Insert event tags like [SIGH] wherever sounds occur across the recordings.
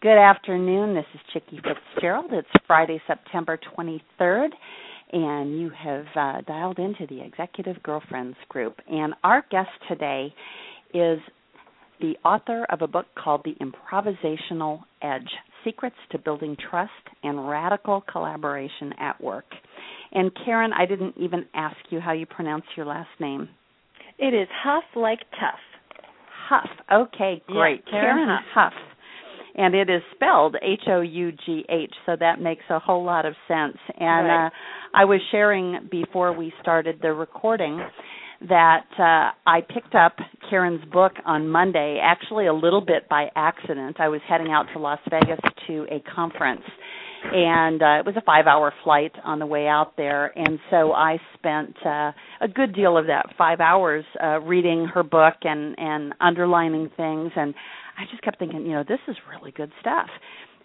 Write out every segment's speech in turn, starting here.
Good afternoon. This is Chicke Fitzgerald. It's Friday, September 23rd, and you have uh, dialed into the Executive Girlfriends Group. And our guest today is the author of a book called The Improvisational Edge Secrets to Building Trust and Radical Collaboration at Work. And Karen, I didn't even ask you how you pronounce your last name. It is Huff like tough. Huff. Okay, great. Yeah, Karen, Karen Huff. Huff and it is spelled H O U G H, so that makes a whole lot of sense. And right. uh, I was sharing before we started the recording that uh, I picked up Karen's book on Monday, actually a little bit by accident. I was heading out to Las Vegas to a conference, and uh, it was a five-hour flight on the way out there, and so I spent uh, a good deal of that five hours uh, reading her book and and underlining things and I just kept thinking, you know, this is really good stuff.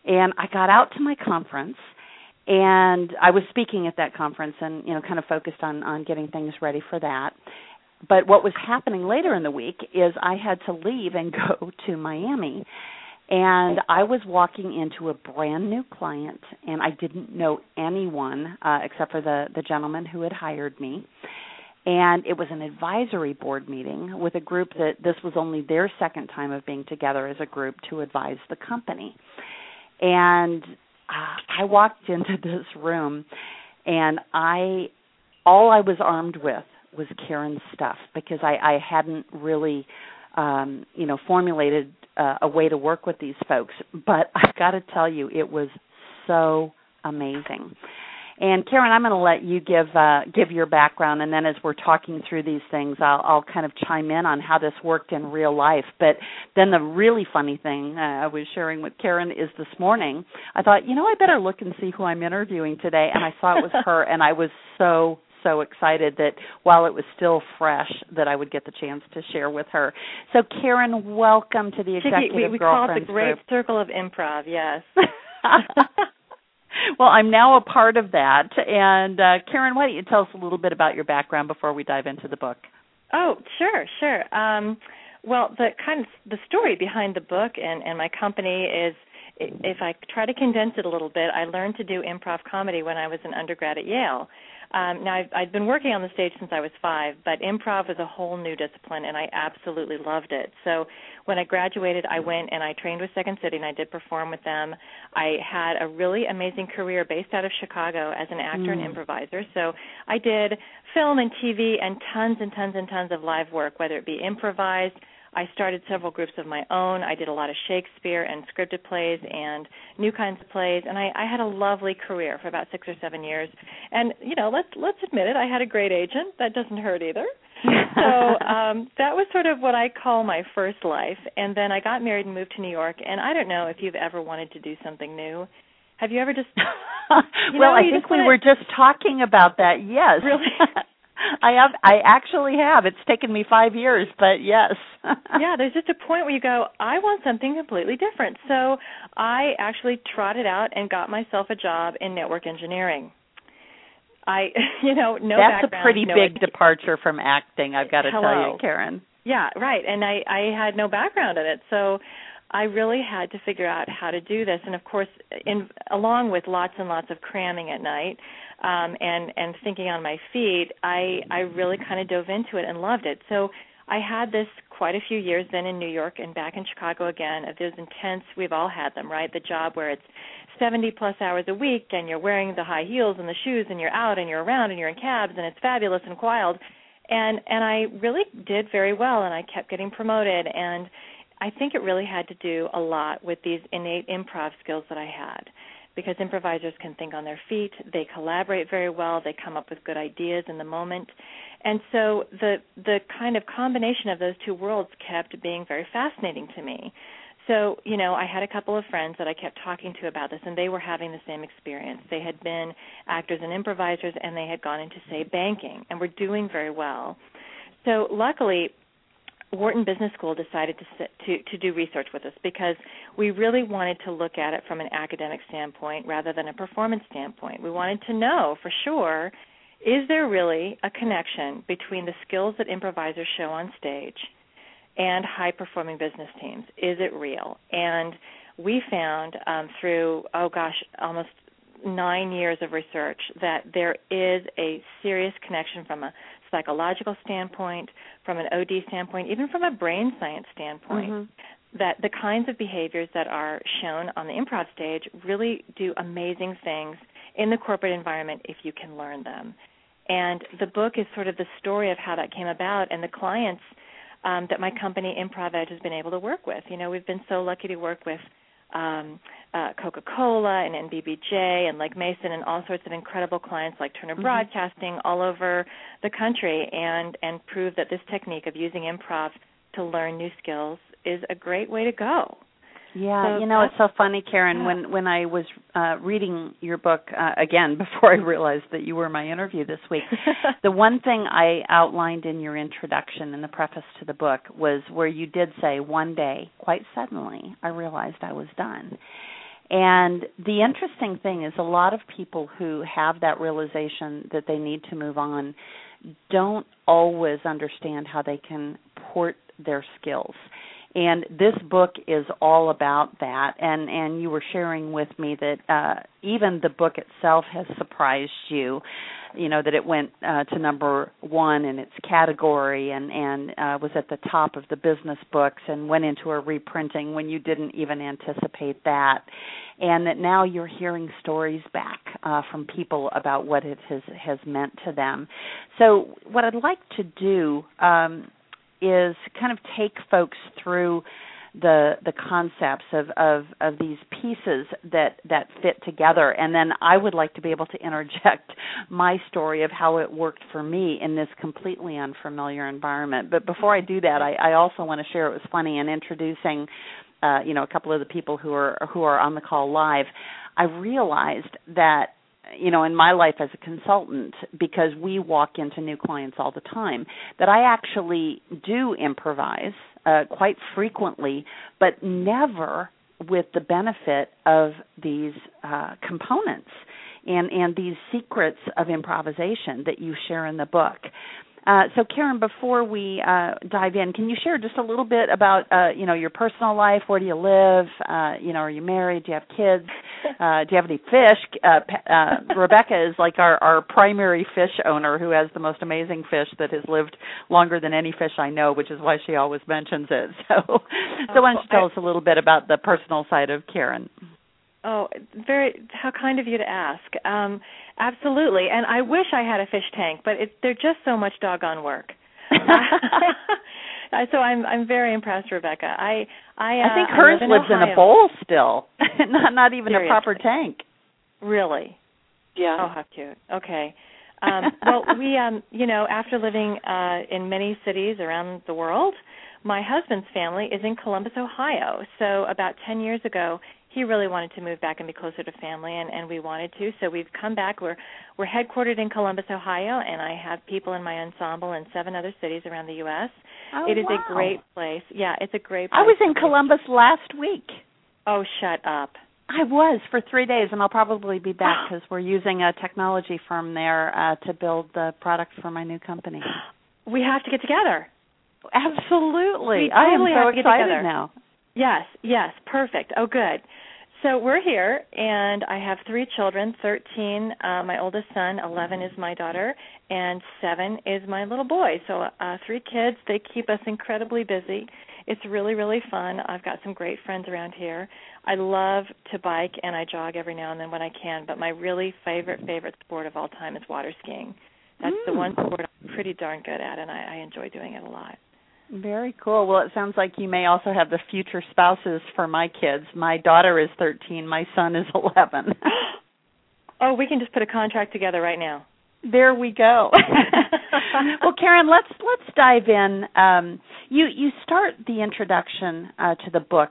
And I got out to my conference and I was speaking at that conference and, you know, kind of focused on on getting things ready for that. But what was happening later in the week is I had to leave and [LAUGHS] go to Miami. And I was walking into a brand new client and I didn't know anyone uh except for the the gentleman who had hired me and it was an advisory board meeting with a group that this was only their second time of being together as a group to advise the company. And uh, i walked into [LAUGHS] this room and i all i was armed with was karen's stuff because i i hadn't really um you know formulated uh, a way to work with these folks. But i've got to tell you it was so amazing and Karen, I'm going to let you give uh, give your background, and then as we're talking through these things, I'll, I'll kind of chime in on how this worked in real life. But then the really funny thing uh, I was sharing with Karen is this morning, I thought, you know, I better look and see who I'm interviewing today, and I saw it was her, and I was so so excited that while it was still fresh that I would get the chance to share with her. So Karen, welcome to the Executive we, we Girlfriends call it the Great Group. Circle of Improv. Yes. [LAUGHS] well, I'm now a part of that. And uh, Karen, why don't you tell us a little bit about your background before we dive into the book? Oh, sure, sure. Um, well, the kind of the story behind the book and and my company is if I try to condense it a little bit, I learned to do improv comedy when I was an undergrad at Yale. Um, now I've, I've been working on the stage since I was five, but improv is a whole new discipline, and I absolutely loved it. So when I graduated, I went and I trained with Second City, and I did perform with them. I had a really amazing career based out of Chicago as an actor mm. and improviser. So I did film and TV and tons and tons and tons of live work, whether it be improvised I started several groups of my own. I did a lot of Shakespeare and scripted plays and new kinds of plays, and I, I had a lovely career for about six or seven years. And you know, let's let's admit it, I had a great agent. That doesn't hurt either. [LAUGHS] so um that was sort of what I call my first life. And then I got married and moved to New York. And I don't know if you've ever wanted to do something new. Have you ever just? [LAUGHS] You well, know, I think we wanna... were just talking about that. Yes. Really? [LAUGHS] I have I actually have. It's taken me 5 years, but yes. [LAUGHS] yeah, there's just a point where you go, I want something completely different. So, I actually trotted out and got myself a job in network engineering. I, [LAUGHS] you know, no That's a pretty no big idea. departure from acting, I've got to Hello. tell you, Karen. Yeah, right. And I I had no background in it. So, I really had to figure out how to do this, and of course, in along with lots and lots of cramming at night, um, and and thinking on my feet, I I really kind of dove into it and loved it. So I had this quite a few years then in New York and back in Chicago again. Of those intense, we've all had them, right? The job where it's 70 plus hours a week, and you're wearing the high heels and the shoes, and you're out and you're around and you're in cabs, and it's fabulous and wild. And and I really did very well, and I kept getting promoted and I think it really had to do a lot with these innate improv skills that I had because improvisers can think on their feet, they collaborate very well, they come up with good ideas in the moment. And so the the kind of combination of those two worlds kept being very fascinating to me. So, you know, I had a couple of friends that I kept talking to about this and they were having the same experience. They had been actors and improvisers and they had gone into say banking and were doing very well. So, luckily Wharton Business School decided to, to to do research with us because we really wanted to look at it from an academic standpoint rather than a performance standpoint. We wanted to know for sure is there really a connection between the skills that improvisers show on stage and high performing business teams? Is it real? And we found um, through oh gosh, almost nine years of research that there is a serious connection from a psychological standpoint, from an OD standpoint, even from a brain science standpoint. Mm-hmm that the kinds of behaviors that are shown on the improv stage really do amazing things in the corporate environment if you can learn them. And the book is sort of the story of how that came about and the clients um, that my company ImprovEdge has been able to work with. You know, we've been so lucky to work with um, uh, Coca-Cola and NBBJ and Legg Mason and all sorts of incredible clients like Turner mm-hmm. Broadcasting all over the country, and and prove that this technique of using improv to learn new skills is a great way to go. Yeah, so you know it's so funny, Karen. Yeah. When when I was uh, reading your book uh, again [LAUGHS] before I realized that you were my interview this week, [LAUGHS] the one thing I outlined in your introduction in the preface to the book was where you did say, "One day, quite suddenly, I realized I was done." And the interesting thing is, a lot of people who have that realization that they need to move on don't always understand how they can port their skills and this book is all about that. And and you were sharing with me that uh even the book itself has surprised you you know that it went uh, to number 1 in its category and and uh, was at the top of the business books and went into a reprinting when you didn't even anticipate that. And that now you're hearing stories back uh, from people about what it has has meant to them. So what I'd like to do um is kind of take folks through the the concepts of, of of these pieces that that fit together. And then I would like to be able to interject [LAUGHS] my story of how it worked for me in this completely unfamiliar environment. But before I do that I, I also want to share it was funny in introducing uh, you know a couple of the people who are who are on the call live. I realized that you know in my life as a consultant because we walk into new clients all the time that I actually do improvise uh, quite frequently but never with the benefit of these uh, components and and these secrets of improvisation that you share in the book uh, so, Karen, before we uh, dive in, can you share just a little bit about uh, you know your personal life? Where do you live? Uh, you know, are you married? Do you have kids? [LAUGHS] Uh, do you have any fish? Uh, Rebecca is like our our primary fish owner, who has the most amazing fish that has lived longer than any fish I know, which is why she always mentions it. [LAUGHS] So, so why don't you tell us a little bit about the personal side of Karen? Oh, very how kind of you to ask. Um, absolutely, and I wish I had a fish tank, but it, they're just so much doggone work. [LAUGHS] [LAUGHS] so I'm I'm very impressed, Rebecca. I I, uh, I think hers live lives in, in a bowl still, [LAUGHS] not not even Seriously. a proper tank. Really? Yeah. Oh, how cute. Okay. Um, well, we um, you know, after living uh, in many cities around the world, my husband's family is in Columbus, Ohio. So about 10 years ago, he really wanted to move back and be closer to family and and we wanted to so we've come back we're we're headquartered in Columbus Ohio and I have people in my ensemble in seven other cities around the US oh, it is wow. a great place yeah it's a great place I was in Columbus last week oh shut up I was for three days, and I'll probably be back [GASPS] because we're using a technology firm there uh, to build the product for my new company. We have to get together. Absolutely, we totally I am so have to excited get together. now. Yes, yes, perfect. Oh, good. So we're here, and I have three children 13, uh, my oldest son, 11 is my daughter, and 7 is my little boy. So uh, three kids. They keep us incredibly busy. It's really, really fun. I've got some great friends around here. I love to bike, and I jog every now and then when I can, but my really favorite, favorite sport of all time is water skiing. That's mm. the one sport I'm pretty darn good at, and I, I enjoy doing it a lot. Very cool. Well, it sounds like you may also have the future spouses for my kids. My daughter is 13, my son is [LAUGHS] 11. oh, we can just put a contract together right now. There we go. [LAUGHS] well, Karen, let's let's dive in. Um, you you start the introduction uh, to the book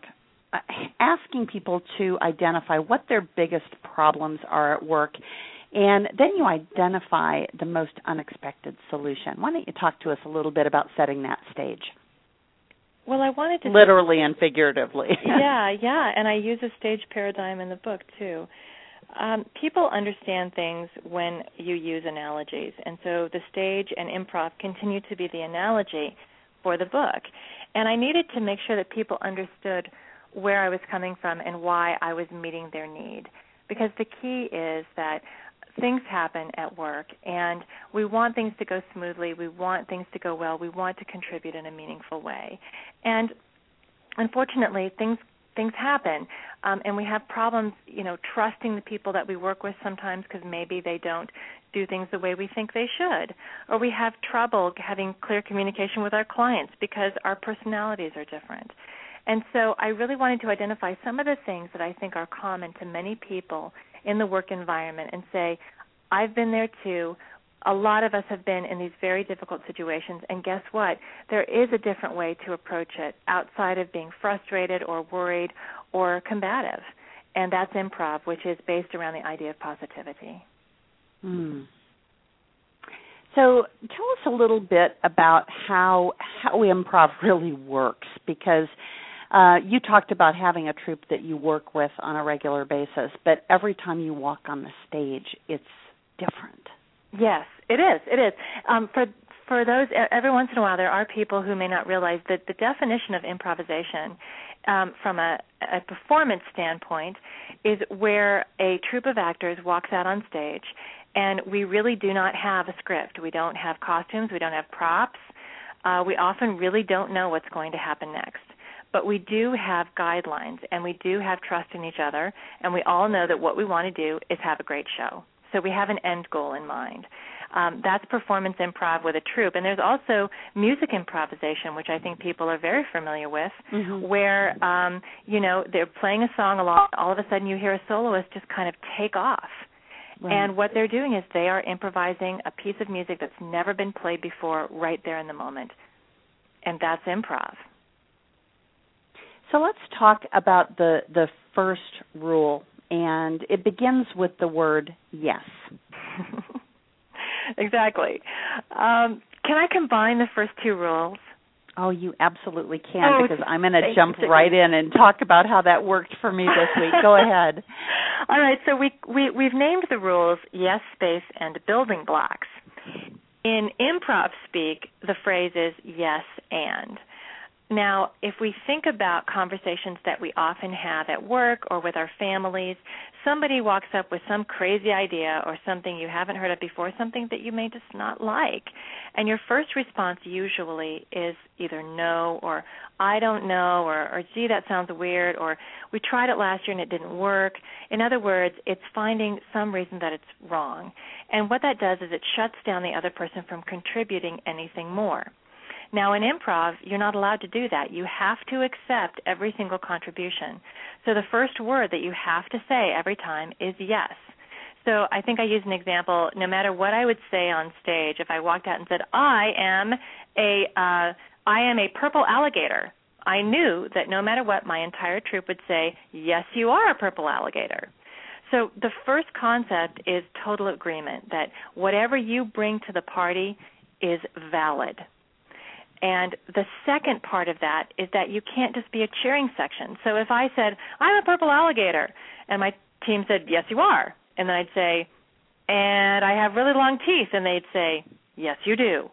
uh, asking people to identify what their biggest problems are at work and then you identify the most unexpected solution. Why don't you talk to us a little bit about setting that stage? Well, I wanted to literally and figuratively. [LAUGHS] yeah, yeah, and I use a stage paradigm in the book too. Um, people understand things when you use analogies, and so the stage and improv continue to be the analogy for the book. And I needed to make sure that people understood where I was coming from and why I was meeting their need. Because the key is that things happen at work and we want things to go smoothly, we want things to go well, we want to contribute in a meaningful way. And unfortunately, things things happen. Um, and we have problems you know trusting the people that we work with sometimes because maybe they don't do things the way we think they should. Or we have trouble having clear communication with our clients because our personalities are different. And so i really wanted to identify some of the things that i think are common to many people in the work environment and say i've been there too. A lot of us have been in these very difficult situations and guess what? There is a different way to approach it outside of being frustrated or worried or combative. And that's improv which is based around the idea of positivity. Hmm. so tell us a little bit about how how improv really works because uh, you talked about having a troupe that you work with on a regular basis, but every time you walk on the stage, it's different. Yes, it is. It is. Um, for for those, every once in a while, there are people who may not realize that the definition of improvisation, um, from a, a performance standpoint, is where a troupe of actors walks out on stage, and we really do not have a script. We don't have costumes. We don't have props. Uh, we often really don't know what's going to happen next but we do have guidelines and we do have trust in each other and we all know that what we want to do is have a great show so we have an end goal in mind. Um, that's performance improv with a troupe. And there's also music improvisation, which I think people are very familiar with, mm-hmm. where um, you know they're playing a song along, all of a sudden you hear a soloist just kind of take off. Right. And what they're doing is they are improvising a piece of music that's never been played before right there in the moment. And that's improv. So let's talk about the the first rule and it begins with the word yes. [LAUGHS] exactly. Um, can I combine the first two rules? Oh, you absolutely can oh, because I'm going to jump right in and talk about how that worked for me this week. Go [LAUGHS] ahead. All right, so we, we we've named the rules yes, space, and building blocks. In improv speak, the phrase is yes and. Now, if we think about conversations that we often have at work or with our families, somebody walks up with some crazy idea or something you haven't heard of before, something that you may just not like. And your first response usually is either no or I don't know or, or gee, that sounds weird or we tried it last year and it didn't work. In other words, it's finding some reason that it's wrong. And what that does is it shuts down the other person from contributing anything more. Now, in improv, you're not allowed to do that. You have to accept every single contribution. So the first word that you have to say every time is yes. So I think I used an example. No matter what I would say on stage, if I walked out and said, "I am a uh, I am a purple alligator," I knew that no matter what, my entire troupe would say, "Yes, you are a purple alligator." So the first concept is total agreement that whatever you bring to the party is valid. And the second part of that is that you can't just be a cheering section. So if I said, I'm a purple alligator, and my team said, Yes, you are, and then I'd say, And I have really long teeth, and they'd say, Yes, you do.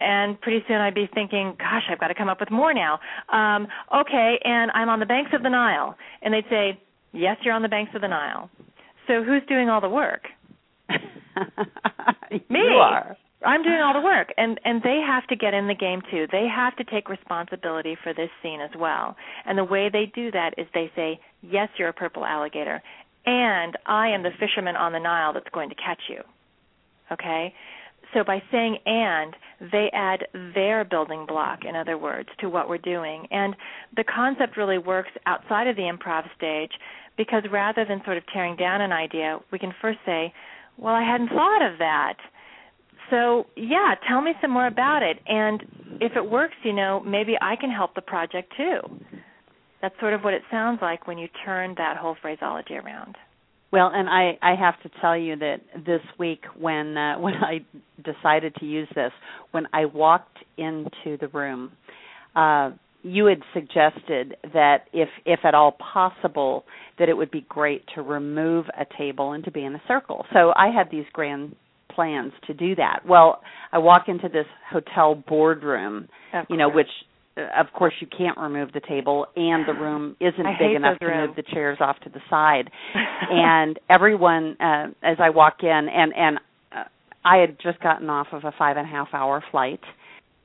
And pretty soon I'd be thinking, Gosh, I've got to come up with more now. Um, okay, and I'm on the banks of the Nile. And they'd say, Yes, you're on the banks of the Nile. So who's doing all the work? [LAUGHS] Me. You are. I'm doing all the work and and they have to get in the game too. They have to take responsibility for this scene as well. And the way they do that is they say, "Yes, you're a purple alligator, and I am the fisherman on the Nile that's going to catch you." Okay? So by saying and, they add their building block, in other words, to what we're doing. And the concept really works outside of the improv stage because rather than sort of tearing down an idea, we can first say, "Well, I hadn't thought of that." So yeah, tell me some more about it. And if it works, you know, maybe I can help the project too. That's sort of what it sounds like when you turn that whole phraseology around. Well, and I I have to tell you that this week when uh, [LAUGHS] when I decided to use this, when I walked into the room, uh you had suggested that if if at all possible that it would be great to remove a table and to be in a circle. So I had these grand plans to do that. Well, I walk into this hotel boardroom, you know, which of course you can't remove the table and the room [SIGHS] isn't I big enough to move the chairs off to the side. [LAUGHS] And everyone uh, as i walk in and and uh, i had just gotten off of a five and a half hour flight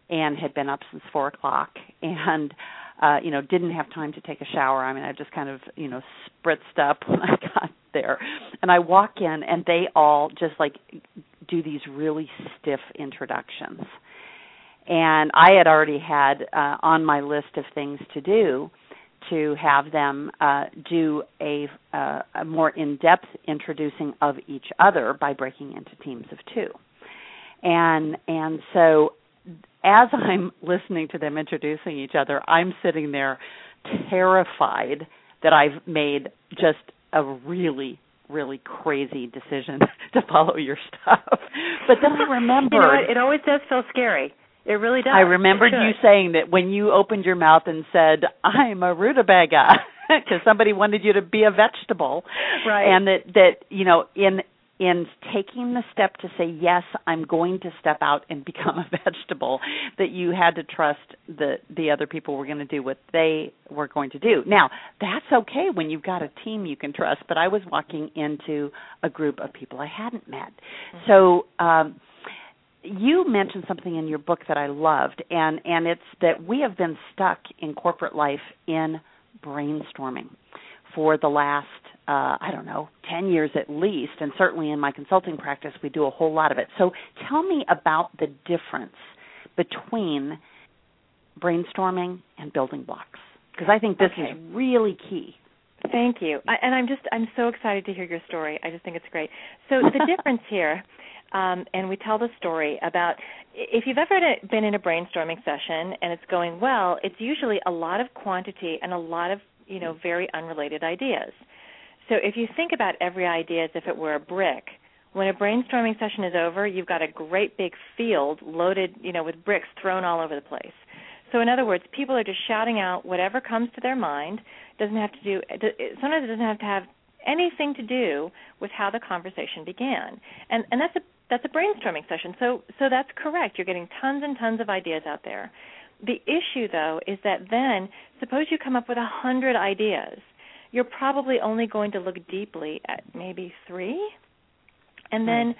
and had been up since four o'clock and uh you know didn't have time to take a shower. I mean i just kind of you know spritzed up [LAUGHS] when i got there. And i walk in and they all just like do these really stiff introductions. And I had already had uh, on my list of things to do to have them uh, do a, uh, a more in-depth introducing of each other by breaking into teams of two, and and so as I'm [LAUGHS] listening to them introducing each other, I'm sitting there terrified that I've made just a really really crazy decision [LAUGHS] to follow your stuff. [LAUGHS] But then I remember [LAUGHS] you know it always does feel scary it really does. I remembered you saying that when you opened your mouth and said, "I'm a rutabaga," because somebody wanted you to be a vegetable, right? And that that you know in in taking the step to say yes i'm going to step out and [LAUGHS] become a vegetable that you had to trust that the other people were going to do what they were going to do now that's okay when you've got a team you can trust but i was walking into a group of people i hadn't met mm-hmm. so um you mentioned something in your book that I loved, and and it's that we have been stuck in corporate life in brainstorming for the last uh, I don't know ten years at least, and certainly in my consulting practice we do a whole lot of it. So tell me about the difference between brainstorming and building blocks because I think this okay. is really key. Thank you, I, and I'm just I'm so excited to hear your story. I just think it's great. So [LAUGHS] the difference here um, and we tell the story about if you've ever been in a brainstorming session and it's going well, it's usually a lot of quantity and a lot of you know very unrelated ideas. So if you think about every idea as if it were a brick, when a brainstorming session is over, you've got a great big field loaded, you know, with bricks thrown all over the place. So in other words, people are just shouting out whatever comes to their mind. Doesn't have to do. Sometimes it doesn't have to have anything to do with how the conversation began. And and that's a that's a brainstorming session. So so that's correct. You're getting tons and tons of ideas out there. The issue though is that then suppose you come up with a hundred ideas. You're probably only going to look deeply at maybe three. And hmm. then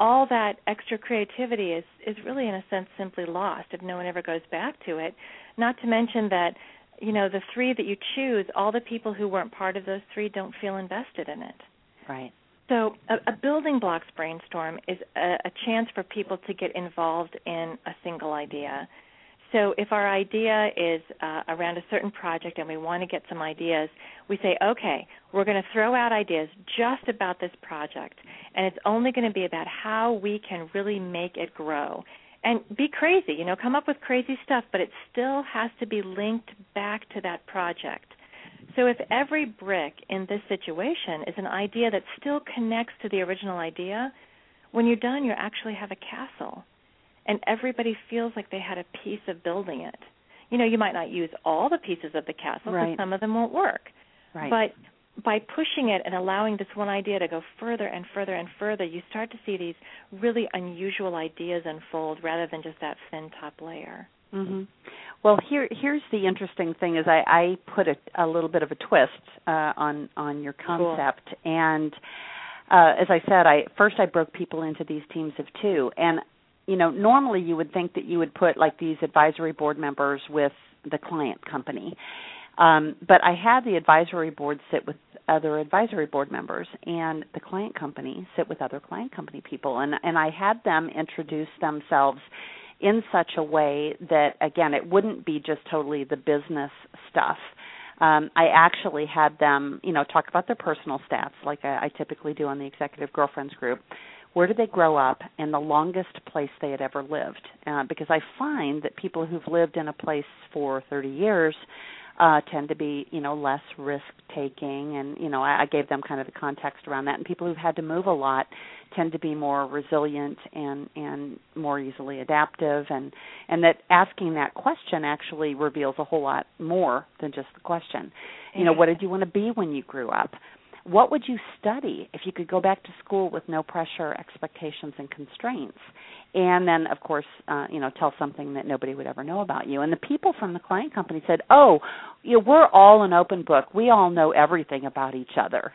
all that extra creativity is is really in a sense simply lost if no one ever goes back to it. Not to mention that you know the three that you choose, all the people who weren't part of those three don't feel invested in it. Right. So, a, a building blocks brainstorm is a, a chance for people to get involved in a single idea. So, if our idea is uh, around a certain project and we want to get some ideas, we say, okay, we're going to throw out ideas just about this project, and it's only going to be about how we can really make it grow. And be crazy, you know, come up with crazy stuff, but it still has to be linked back to that project. So if every brick in this situation is an idea that still connects to the original idea, when you're done, you actually have a castle. And everybody feels like they had a piece of building it. You know, you might not use all the pieces of the castle right. because some of them won't work. Right. But by pushing it and allowing this one idea to go further and further and further, you start to see these really unusual ideas unfold rather than just that thin top layer. Mm-hmm. Well, here here's the interesting thing is I, I put a, a little bit of a twist uh, on on your concept, cool. and uh, as I said, I first I broke people into these teams of two, and you know normally you would think that you would put like these advisory board members with the client company, um, but I had the advisory board sit with other advisory board members and the client company sit with other client company people. And and I had them introduce themselves in such a way that again it wouldn't be just totally the business stuff. Um, I actually had them, you know, talk about their personal stats, like I, I typically do on the Executive Girlfriends group. Where did they grow up, and the longest place they had ever lived? Uh, because I find that people who've lived in a place for 30 years uh tend to be you know less risk taking and you know I, I gave them kind of the context around that. And people who've had to move a lot tend to be more resilient and and more easily adaptive. And and that asking that question actually reveals a whole lot more than just the question. You know what did you want to be when you grew up what would you study if you could go back to school with no pressure, expectations, and constraints? And then, of course, uh, you know, tell something that nobody would ever know about you. And the people from the client company said, "Oh, you know, we're all an open book. We all know everything about each other."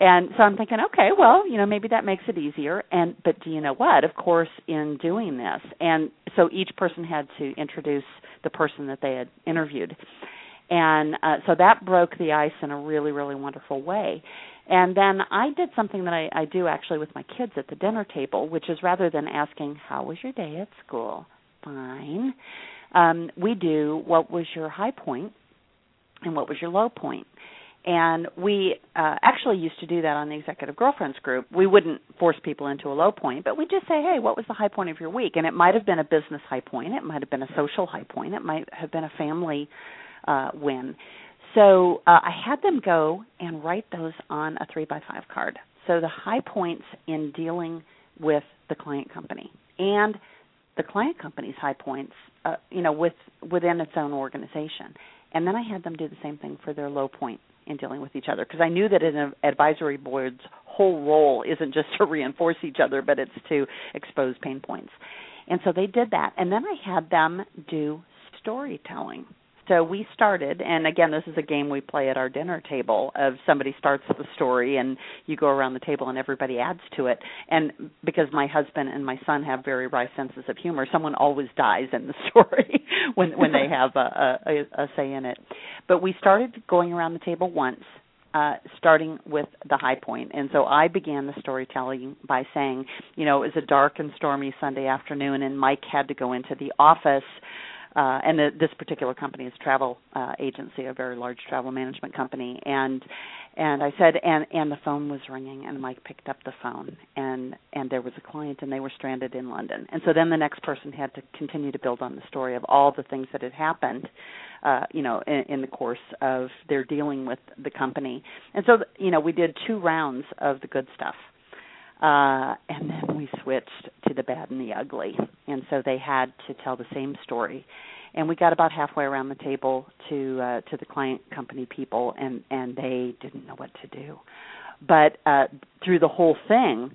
And so I'm thinking, okay, well, you know, maybe that makes it easier. And but do you know what? Of course, in doing this, and so each person had to introduce the person that they had interviewed, and uh, so that broke the ice in a really, really wonderful way. And then I did something that I, I do actually with my kids at the dinner table, which is rather than asking, "How was your day at school?" Fine. Um, we do, "What was your high point?" and "What was your low point?" and we uh, actually used to do that on the executive girlfriends group we wouldn't force people into a low point but we'd just say hey what was the high point of your week and it might have been a business high point it might have been a social high point it might have been a family uh, win so uh, i had them go and write those on a three by five card so the high points in dealing with the client company and the client company's high points uh, you know with within its own organization and then i had them do the same thing for their low point in dealing with each other because I knew that an advisory board's whole role isn't just to [LAUGHS] reinforce each other, but it's to expose pain points. And so they did that. And then I had them do storytelling. So we started, and again, this is a game we play at our dinner table. Of somebody starts the story, and you go around the table, and everybody adds to it. And because my husband and my son have very wry senses of humor, someone always dies in the [LAUGHS] story when when they [LAUGHS] have a, a, a say in it. But we started going around the table once, uh, starting with the high point. And so I began the storytelling by saying, you know, it was a dark and stormy Sunday afternoon, and Mike had to go into the office uh, and the, this particular company is travel uh, agency, a very large travel management company, and and I said, and and the phone was ringing, and Mike picked up the phone, and and there was a client, and they were stranded in London, and so then the next person had to continue to build on the story of all the things that had happened, uh, you know, in, in the course of their dealing with the company, and so you know we did two rounds of the good stuff uh, and then we switched to the bad and the ugly. And so they had to tell the same story. And we got about halfway around the table to uh, to the client company people, and and they didn't know what to do. But uh, through the whole thing,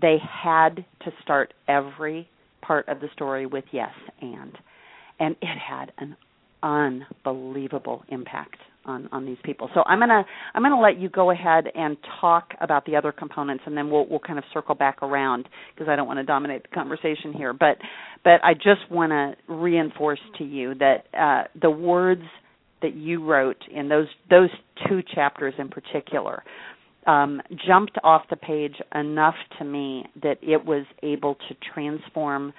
they had to start every part of the story with yes and, and it had an unbelievable impact on on these people. So I'm gonna I'm gonna let you go ahead and talk about the other components, and then we'll we'll kind of circle back around because I don't want to dominate the conversation here. But but I just want to reinforce to you that uh, the words that you wrote in those those two chapters in particular um, jumped off the page enough to me that it was able to transform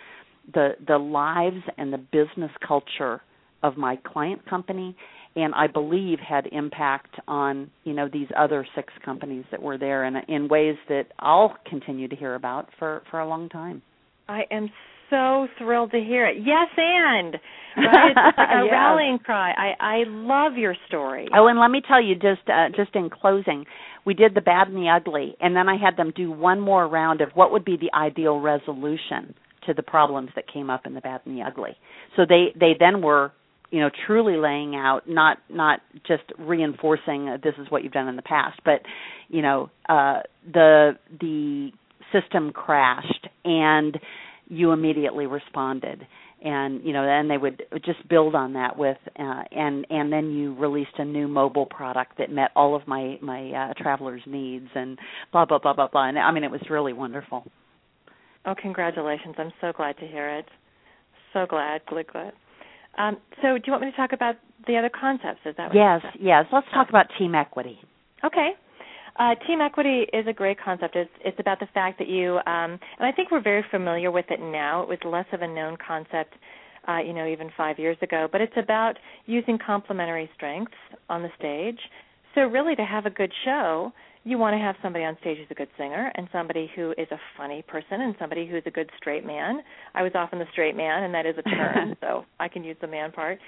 the the lives and the business culture of my client company and I believe had impact on you know these other six companies that were there in in ways that I'll continue to hear about for for a long time. I am so thrilled to hear it. Yes, and [LAUGHS] right? it's like a rallying cry. I I love your story. Oh, and let me tell you, just uh, just in closing, we did the bad and the ugly, and then I had them do one more round of what would be the ideal resolution to the problems that came up in the bad and the ugly. So they they then were you know truly laying out not not just reinforcing uh, this is what you've done in the past but you know uh the the system crashed and you immediately responded. And you know then they would just build on that with uh, and and then you released a new mobile product that met all of my my uh, travelers needs and blah blah blah blah blah. And i mean it was really wonderful. Oh congratulations. I'm so glad to hear it. So glad glad glad um, so, do you want me to talk about the other concepts? Is that yes? Yes. Let's talk about team equity. Okay. Uh, team equity is a great concept. It's, it's about the fact that you, um, and I think we're very familiar with it now. It was less of a known concept, uh, you know, even five years ago. But it's about using complementary strengths on the stage. So really, to have a good show, you want to have somebody on stage who's a good singer and somebody who is a funny person and somebody who's a good straight man. I was often the straight man, and that is a term, [LAUGHS] so I can use the man part.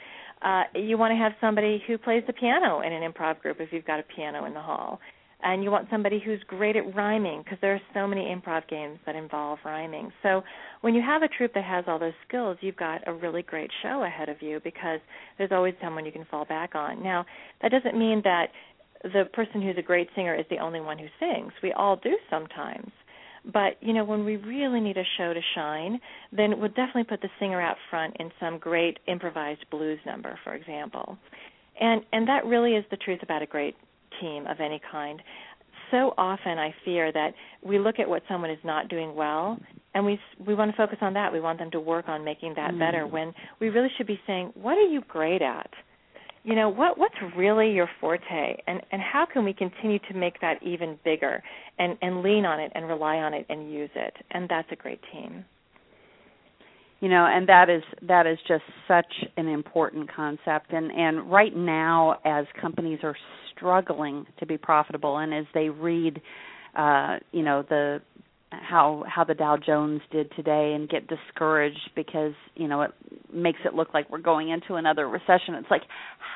Uh, you want to have somebody who plays the piano in an improv group if you've got a piano in the hall. And you want somebody who's great at rhyming because there are so many improv games that involve rhyming. So when you have a troupe that has all those skills, you've got a really great show ahead of you because there's always someone you can fall back on. Now, that doesn't mean that the person who's a great singer is the only one who sings. We all do sometimes. But you know, when we really need a show to shine, then we'll definitely put the singer out front in some great improvised blues number, for example. And and that really is the truth about a great team of any kind. So often I fear that we look at what someone is not doing well and we we want to focus on that. We want them to work on making that mm. better when we really should be saying, "What are you great at?" You know what what's really your forte? And and how can we continue to make that even bigger and and lean on it and rely on it and use it? And that's a great team. You know and that is that is just such an important concept. And and right now as companies are struggling to be profitable and as they read uh you know the how how the Dow Jones did today and get discouraged because you know it makes it look like we're going into another recession. It's like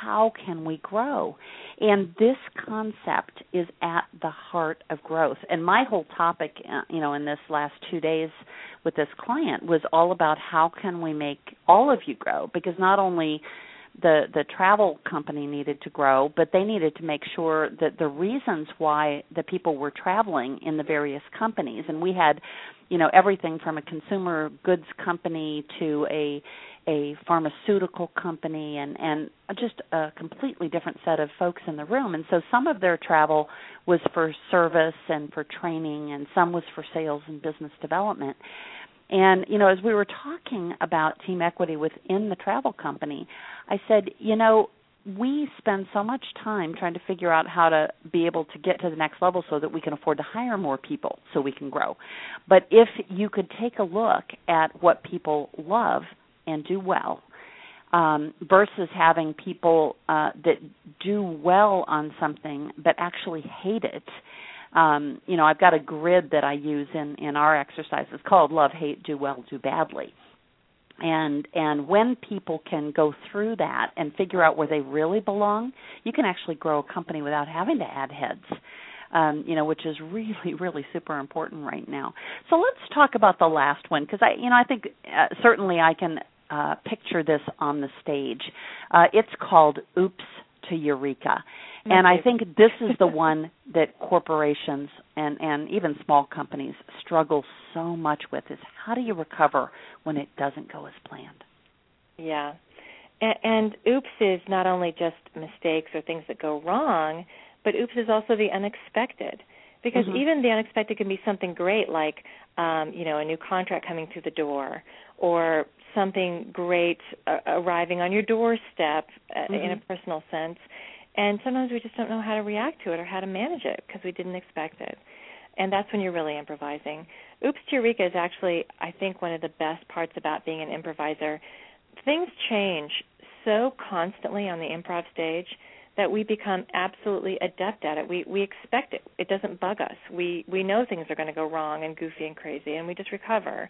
how can we grow? And this concept is at the heart of growth. And my whole topic uh, you know in this last 2 days with this client was all about how can we make all of you grow? Because not only the the travel company needed to grow, but they needed to make sure that the reasons why the people were traveling in the various companies, and we had, you know, everything from a consumer goods company to a a pharmaceutical company and and just a completely different set of folks in the room. And so some of their travel was for service and for training and some was for sales and business development and you know, as we were talking about team equity within the travel company, I said, you know, we spend so much time trying to figure out how to be able to get to the next level so that we can afford to hire more people so we can grow. But if you could take a look at what people love and do well um, versus having people uh, that do well on something but actually hate it, um, you know, I've got a grid that I use in in our exercises called love, hate, do well, do badly. And and when people can go through that and figure out where they really belong, you can actually grow a company without having to add heads. Um, you know, which is really, [LAUGHS] really super important right now. So let's talk about the last one because I, you know, I think uh, certainly I can uh, picture this on the stage. Uh, it's called "Oops to Eureka," and I think this is the one [LAUGHS] that corporations and and even small companies struggle so much with is how do you recover when it doesn't go as planned? Yeah. And, and oops is not only just mistakes or things that go wrong, but oops is also the unexpected. Because mm-hmm. even the unexpected can be something great like um, you know, a new contract coming through the door or something great uh, arriving on your doorstep uh, mm-hmm. in a personal sense and sometimes we just don't know how to react to it or how to manage it because we didn't expect it. And that's when you're really improvising. Oops eureka is actually i think one of the best parts about being an improviser. Things change so constantly on the improv stage that we become absolutely adept at it. We we expect it. It doesn't bug us. We we know things are going to go wrong and goofy and crazy and we just recover.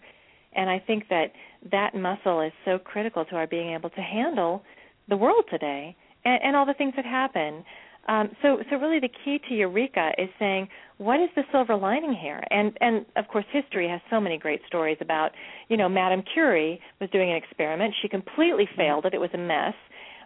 And i think that that muscle is so critical to our being able to handle the world today and, and all the things that happen. Um, so, so really, the key to Eureka is saying, what is the silver lining here? And, and of course, history has so many great stories about, you know, Madame Curie was doing an experiment. She completely mm-hmm. failed it. It was a mess.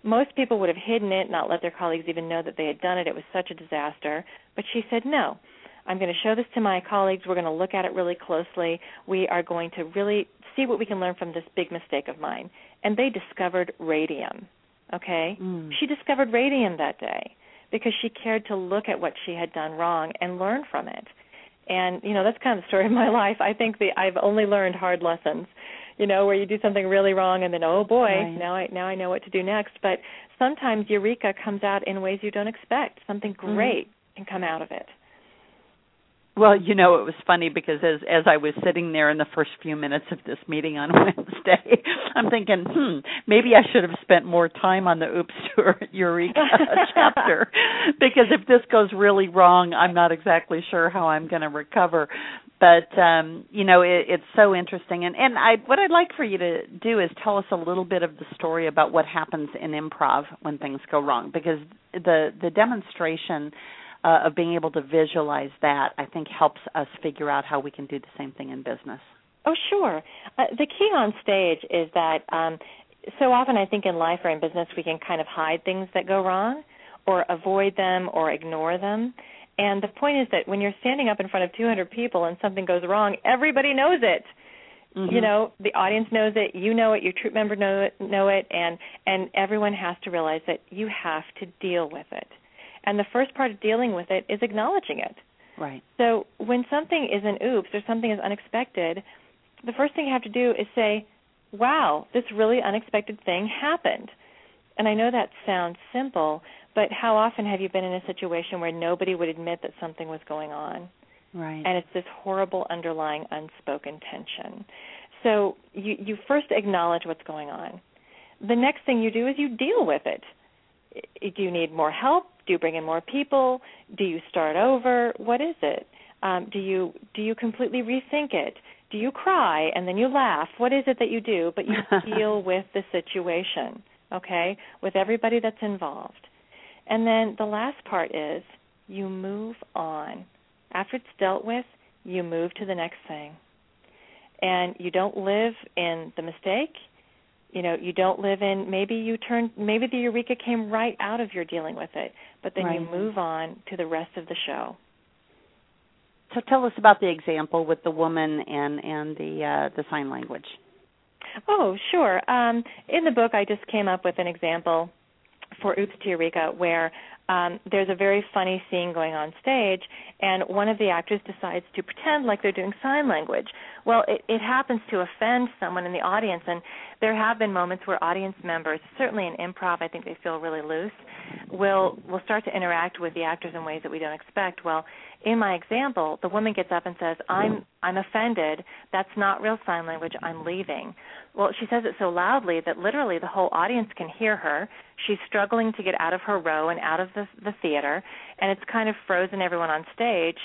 Most people would have hidden it, not let their colleagues even know that they had done it. It was such a disaster. But she said, no. I'm going to show this to my colleagues. We're going to look at it really closely. We are going to really see what we can learn from this big mistake of mine. And they discovered radium okay mm. she discovered radium that day because she cared to look at what she had done wrong and learn from it and you know that's kind of the story of my [LAUGHS] life i think the i've only learned hard lessons you know where you do something really wrong and then oh boy right. now i now i know what to do next but sometimes eureka comes out in ways you don't expect something mm-hmm. great mm. can come out of it well, you know, it was funny because as as I was sitting there in the first few minutes of this meeting on [LAUGHS] Wednesday, I'm thinking, hmm, maybe I should have spent more time on the Oops [LAUGHS] to Eureka [LAUGHS] chapter. Because if this goes really wrong, I'm not exactly sure how I'm going to recover. But um, you know, it, it's so interesting, and and I what I'd like for you to do is tell us a little bit of the story about what happens in improv when things go wrong, because the the demonstration uh, of being able to visualize that, I think helps us figure out how we can do the same thing in business. Oh, sure. Uh, the key on stage is that um, so often I think in life or in business we can kind of hide things that go wrong or avoid them or ignore them. And the point is that when you're standing up in front of 200 people and something goes wrong, everybody knows it. Mm-hmm. You know, the audience knows it, you know it, your troupe member know it, know it, and and everyone has to realize that you have to deal with it. And the first part of dealing with it is acknowledging it. Right. So when something is an oops or something is unexpected, the first thing you have to do is say, "Wow, this really unexpected thing happened." And I know that sounds simple, but how often have you been in a situation where nobody would admit that something was going on? Right. And it's this horrible underlying unspoken tension. So you you first acknowledge what's going on. The next thing you do is you deal with it. Do you need more help? Do you bring in more people? Do you start over? What is it? Um, do you do you completely rethink it? Do you cry and then you laugh? What is it that you do? But you [LAUGHS] deal with the situation, okay, with everybody that's involved. And then the last part is you move on. After it's dealt with, you move to the next thing. And you don't live in the mistake. You know, you don't live in maybe you turn maybe the eureka came right out of your dealing with it, but then right. you move on to the rest of the show. So tell us about the example with the woman and and the uh, the sign language. Oh, sure. Um, in the book, I just came up with an example for Oops to Eureka where um, there's a very funny scene going on stage, and one of the actors decides to pretend like they're doing sign language. Well, it, it happens to offend someone in the audience, and there have been moments where audience members, certainly in improv, I think they feel really loose, will will start to interact with the actors in ways that we don't expect. Well, in my example, the woman gets up and says, "I'm I'm offended. That's not real sign language. I'm leaving." Well, she says it so loudly that literally the whole audience can hear her. She's struggling to get out of her row and out of the the theater, and it's kind of frozen everyone on stage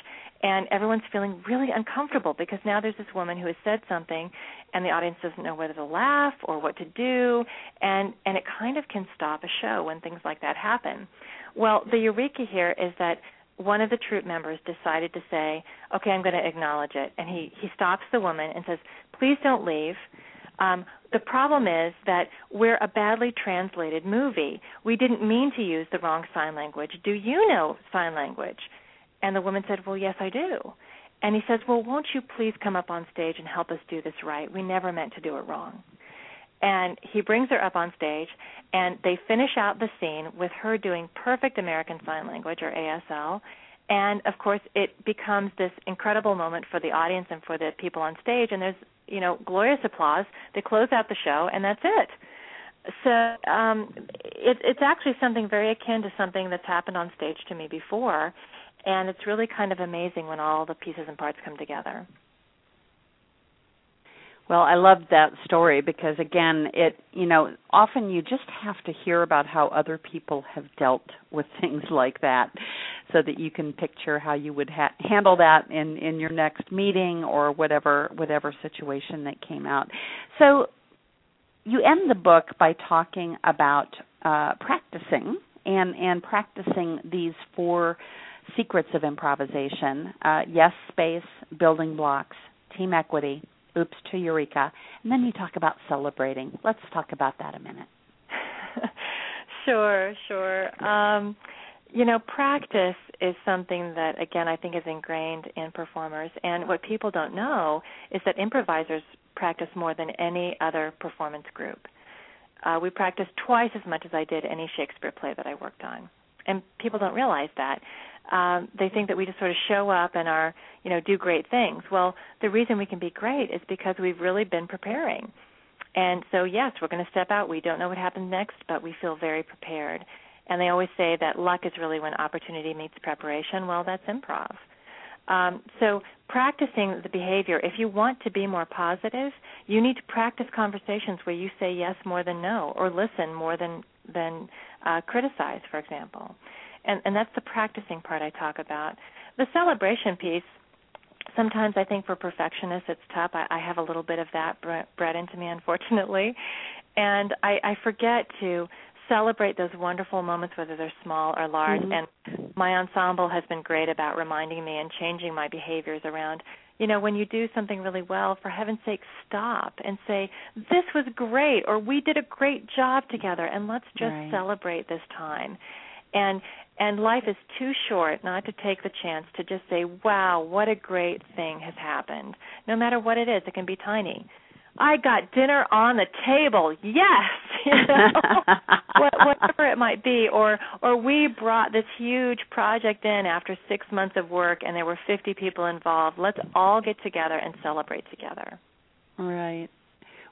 and everyone's feeling really uncomfortable because now there's this woman who has said something and the audience doesn't know whether to laugh or what to do and and it kind of can stop a show when things like that happen well the eureka here is that one of the troupe members decided to say okay i'm going to acknowledge it and he he stops the woman and says please don't leave um, the problem is that we're a badly translated movie. We didn't mean to use the wrong sign language. Do you know sign language? And the woman said, Well, yes, I do. And he says, Well, won't you please come up on stage and help us do this right? We never meant to do it wrong. And he brings her up on stage, and they finish out the scene with her doing perfect American Sign Language, or ASL. And of course, it becomes this incredible moment for the audience and for the people on stage. And there's, you know, glorious applause. They close out the show, and that's it. So um, it, it's actually something very akin to something that's happened on stage to me before and it's really kind of amazing when all the pieces and parts come together. Well, I love that story because again, it you know, often you just have to hear about how other people have dealt with [LAUGHS] things like that so that you can picture how you would ha- handle that in in your next meeting or whatever whatever situation that came out. So you end the book by talking about uh, practicing and and practicing these four secrets of improvisation uh, yes space, building blocks, team equity, oops to eureka, and then you talk about celebrating. Let's talk about that a minute. [LAUGHS] sure, sure. Um, you know, practice is something that, again, I think is ingrained in performers. And what people don't know is that improvisers practice more than any other performance group. Uh, we practice twice as much as I did any Shakespeare play that I worked on. And people don't realize that um, they think that we just sort of show up and are, you know, do great things. Well, the reason we can be great is because we've really been preparing. And so, yes, we're going to step out. We don't know what happens next, but we feel very prepared. And they always say that luck is really when opportunity meets preparation. Well, that's improv. Um, so, practicing the behavior, if you want to be more positive, you need to practice conversations where you say yes more than no, or listen more than than uh, criticize, for example and and that's the practicing part I talk about. The celebration piece. Sometimes I think for perfectionists it's tough. I, I have a little bit of that bred into me, unfortunately, and I, I forget to celebrate those wonderful moments, whether they're small or large. Mm-hmm. And my ensemble has been great about reminding me and changing my behaviors around. You know, when you do something really well, for heaven's sake, stop and say, "This was great," or "We did a great job together," and let's just right. celebrate this time. And and life is too short not to take the chance to just say wow what a great thing has happened. No matter what it is it can be tiny I got dinner on the table. Yes, [LAUGHS] you know? [LAUGHS] whatever it might be, or or we brought this huge project in after six months of work, and there were 50 people involved. Let's all get together and celebrate together. Right.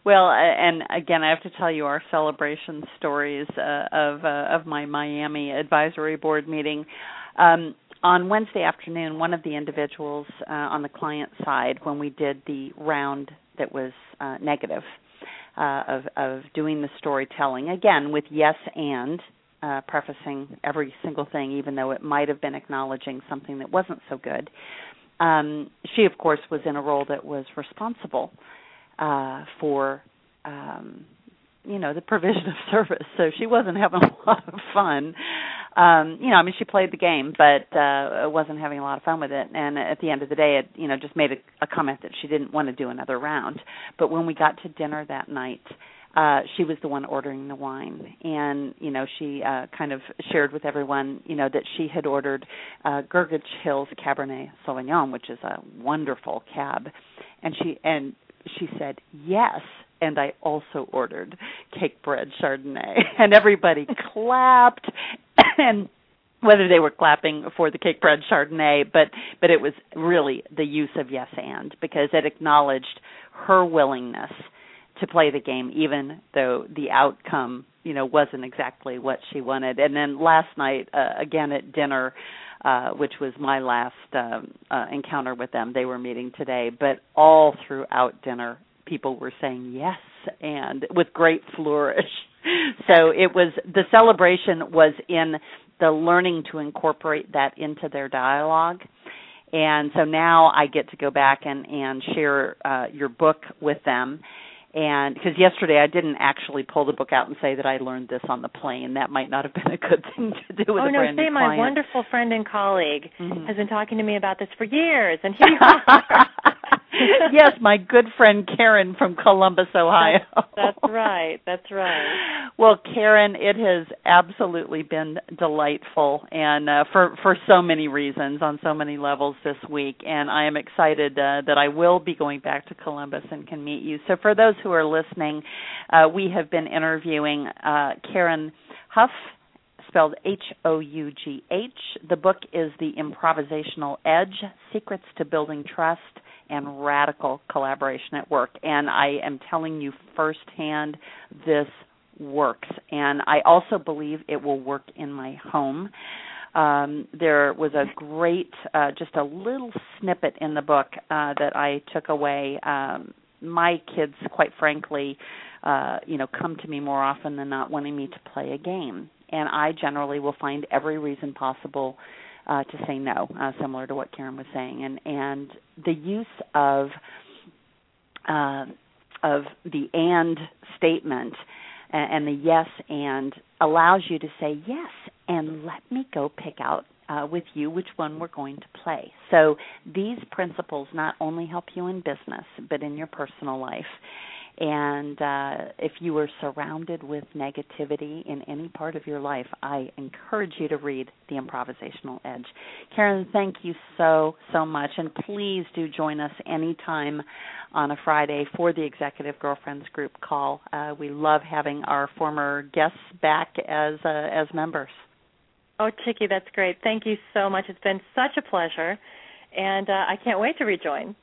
Well, and again, I have to tell you our celebration stories uh, of uh, of my Miami advisory board meeting. Um, on Wednesday afternoon, one of the individuals uh, on the client side, when we did the round that was uh, negative uh, of of doing the storytelling again with yes and uh, prefacing every single thing, even though it might have been acknowledging something that wasn't so good. Um, she, of course, was in a role that was responsible uh, for um, you know the provision of service so she wasn't having a lot of fun um you know i mean she played the game but uh wasn't having a lot of fun with it. And at the end of the day it you know just made a, a comment that she didn't want to do another round. But when we got to dinner that night uh she was the one ordering the wine. And you know she uh kind of shared with everyone you know that she had ordered uh Grgich Hills Cabernet Sauvignon which is a wonderful cab. And she and she said yes and I also ordered Cakebread chardonnay [LAUGHS] and everybody [LAUGHS] clapped and whether they were clapping for the Cakebread chardonnay but but it was really the use of yes and because it acknowledged her willingness to play the game even though the outcome you know wasn't exactly what she wanted and then last night uh, again at dinner uh, which was my last um, uh, encounter with them. They were meeting today, but all throughout dinner, people were saying yes and with great flourish. [LAUGHS] So it was the celebration was in the learning to incorporate that into their dialogue. And so now I get to go back and and share uh, your book with them and because yesterday I didn't actually pull the book out and say that I learned this on the plane. That might not have been a good [LAUGHS] thing to do with oh, a no, brand say new my wonderful friend and colleague mm-hmm. has been talking to me about this for years, and here you are. [LAUGHS] yes, my good friend Karen from Columbus, Ohio. That's, that's right. That's right. [LAUGHS] Well, Karen, it has absolutely been delightful, and uh, for for so many reasons, on so many levels this week, and I am excited uh, that I will be going back to Columbus and can meet you. So, for those who are listening, uh, we have been interviewing uh, Karen Hough spelled H O U G H. The book is The Improvisational Edge Secrets to Building Trust and Radical Collaboration at Work. And I am telling you firsthand, this works. And I also believe it will work in my home. Um, there was a great, uh, just a little snippet in the book uh, that I took away. Um, my kids, quite frankly, uh, you know, come to me more often than not wanting me to play a game, and I generally will find every reason possible uh, to say no, uh, similar to what Karen was saying, and and the use of uh, of the and statement and, and the yes and allows you to say yes and let me go pick out uh, with you which one we're going to play. So these principles not only help you in business but in your personal life. And uh, if you are surrounded with negativity in any part of your life, I encourage you to read The Improvisational Edge. Karen, thank you so, so much. And please do join us anytime on a Friday for the Executive Girlfriends Group call. Uh, we love having our former guests back as uh, as members. Oh, Chicke, that's great. Thank you so much. It's been such a pleasure, and uh, I can't wait to rejoin.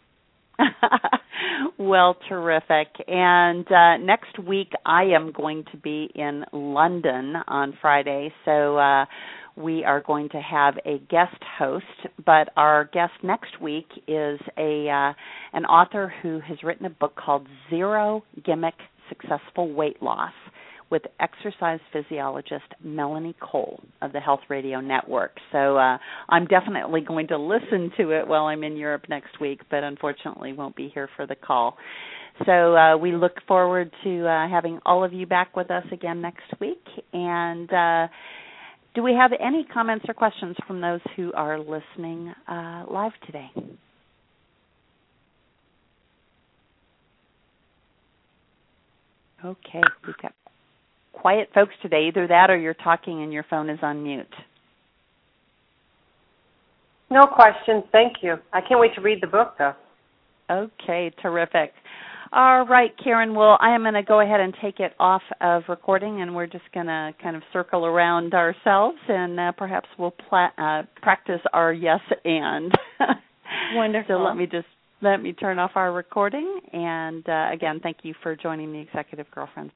[LAUGHS] well, terrific. And uh, next week, I am going to be in London on Friday. So uh, we are going to have a guest host. But our guest next week is a uh, an author who has written a book called Zero Gimmick Successful Weight Loss with exercise physiologist Melanie Cole of the Health Radio Network. So uh, I'm definitely going to listen to it while I'm in Europe next week, but unfortunately won't be here for the call. So uh, we look forward to uh, having all of you back with us again next week. And uh, do we have any comments or questions from those who are listening uh, live today? Okay, we've got quiet folks today. Either that or you're talking and your phone is on mute. No questions. Thank you. I can't wait to read the book, though. Okay, terrific. All right, Karen. Well, I am going to go ahead and take it off of recording, and we're just going to kind of circle around ourselves, and uh, perhaps we'll pla- uh, practice our yes and. Wonderful. [LAUGHS] so let me just let me turn off our recording, and uh, again, thank you for joining the Executive Girlfriends.